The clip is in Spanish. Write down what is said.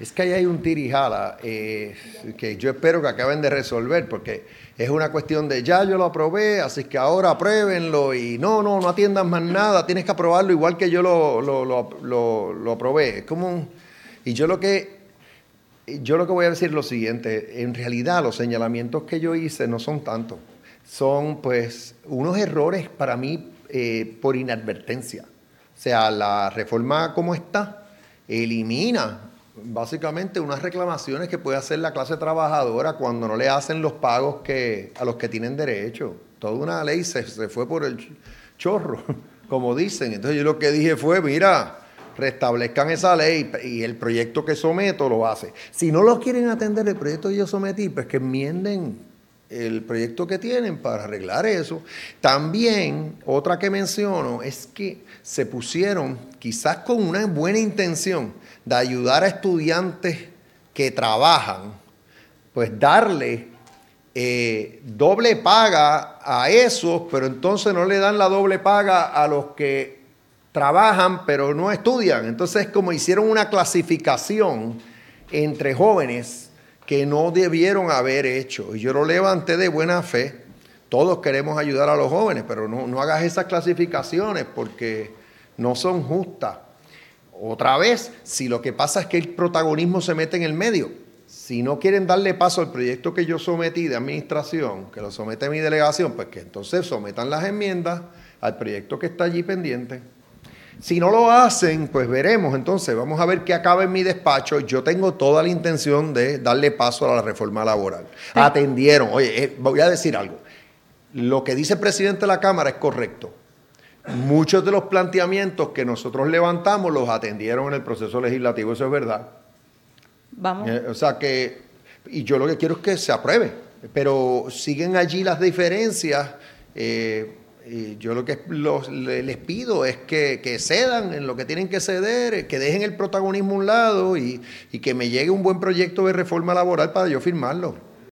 es que ahí hay un tirijala eh, que yo espero que acaben de resolver, porque es una cuestión de ya yo lo aprobé, así que ahora apruébenlo y no, no, no atiendan más nada, tienes que aprobarlo igual que yo lo, lo, lo, lo aprobé. Es como un, y yo lo que yo lo que voy a decir es lo siguiente, en realidad los señalamientos que yo hice no son tantos, son pues unos errores para mí eh, por inadvertencia. O sea, la reforma como está elimina básicamente unas reclamaciones que puede hacer la clase trabajadora cuando no le hacen los pagos que, a los que tienen derecho. Toda una ley se, se fue por el chorro, como dicen. Entonces yo lo que dije fue, mira, restablezcan esa ley y el proyecto que someto lo hace. Si no lo quieren atender el proyecto que yo sometí, pues que enmienden el proyecto que tienen para arreglar eso. También, otra que menciono, es que se pusieron, quizás con una buena intención, de ayudar a estudiantes que trabajan, pues darle eh, doble paga a esos, pero entonces no le dan la doble paga a los que trabajan pero no estudian. Entonces como hicieron una clasificación entre jóvenes que no debieron haber hecho. Y yo lo levanté de buena fe. Todos queremos ayudar a los jóvenes, pero no, no hagas esas clasificaciones porque no son justas. Otra vez, si lo que pasa es que el protagonismo se mete en el medio, si no quieren darle paso al proyecto que yo sometí de administración, que lo somete mi delegación, pues que entonces sometan las enmiendas al proyecto que está allí pendiente. Si no lo hacen, pues veremos. Entonces, vamos a ver qué acaba en mi despacho. Yo tengo toda la intención de darle paso a la reforma laboral. Atendieron. Oye, eh, voy a decir algo. Lo que dice el presidente de la Cámara es correcto. Muchos de los planteamientos que nosotros levantamos los atendieron en el proceso legislativo, eso es verdad. Vamos. Eh, o sea que, y yo lo que quiero es que se apruebe, pero siguen allí las diferencias. Eh, y yo lo que les pido es que, cedan en lo que tienen que ceder, que dejen el protagonismo a un lado y, y que me llegue un buen proyecto de reforma laboral para yo firmarlo.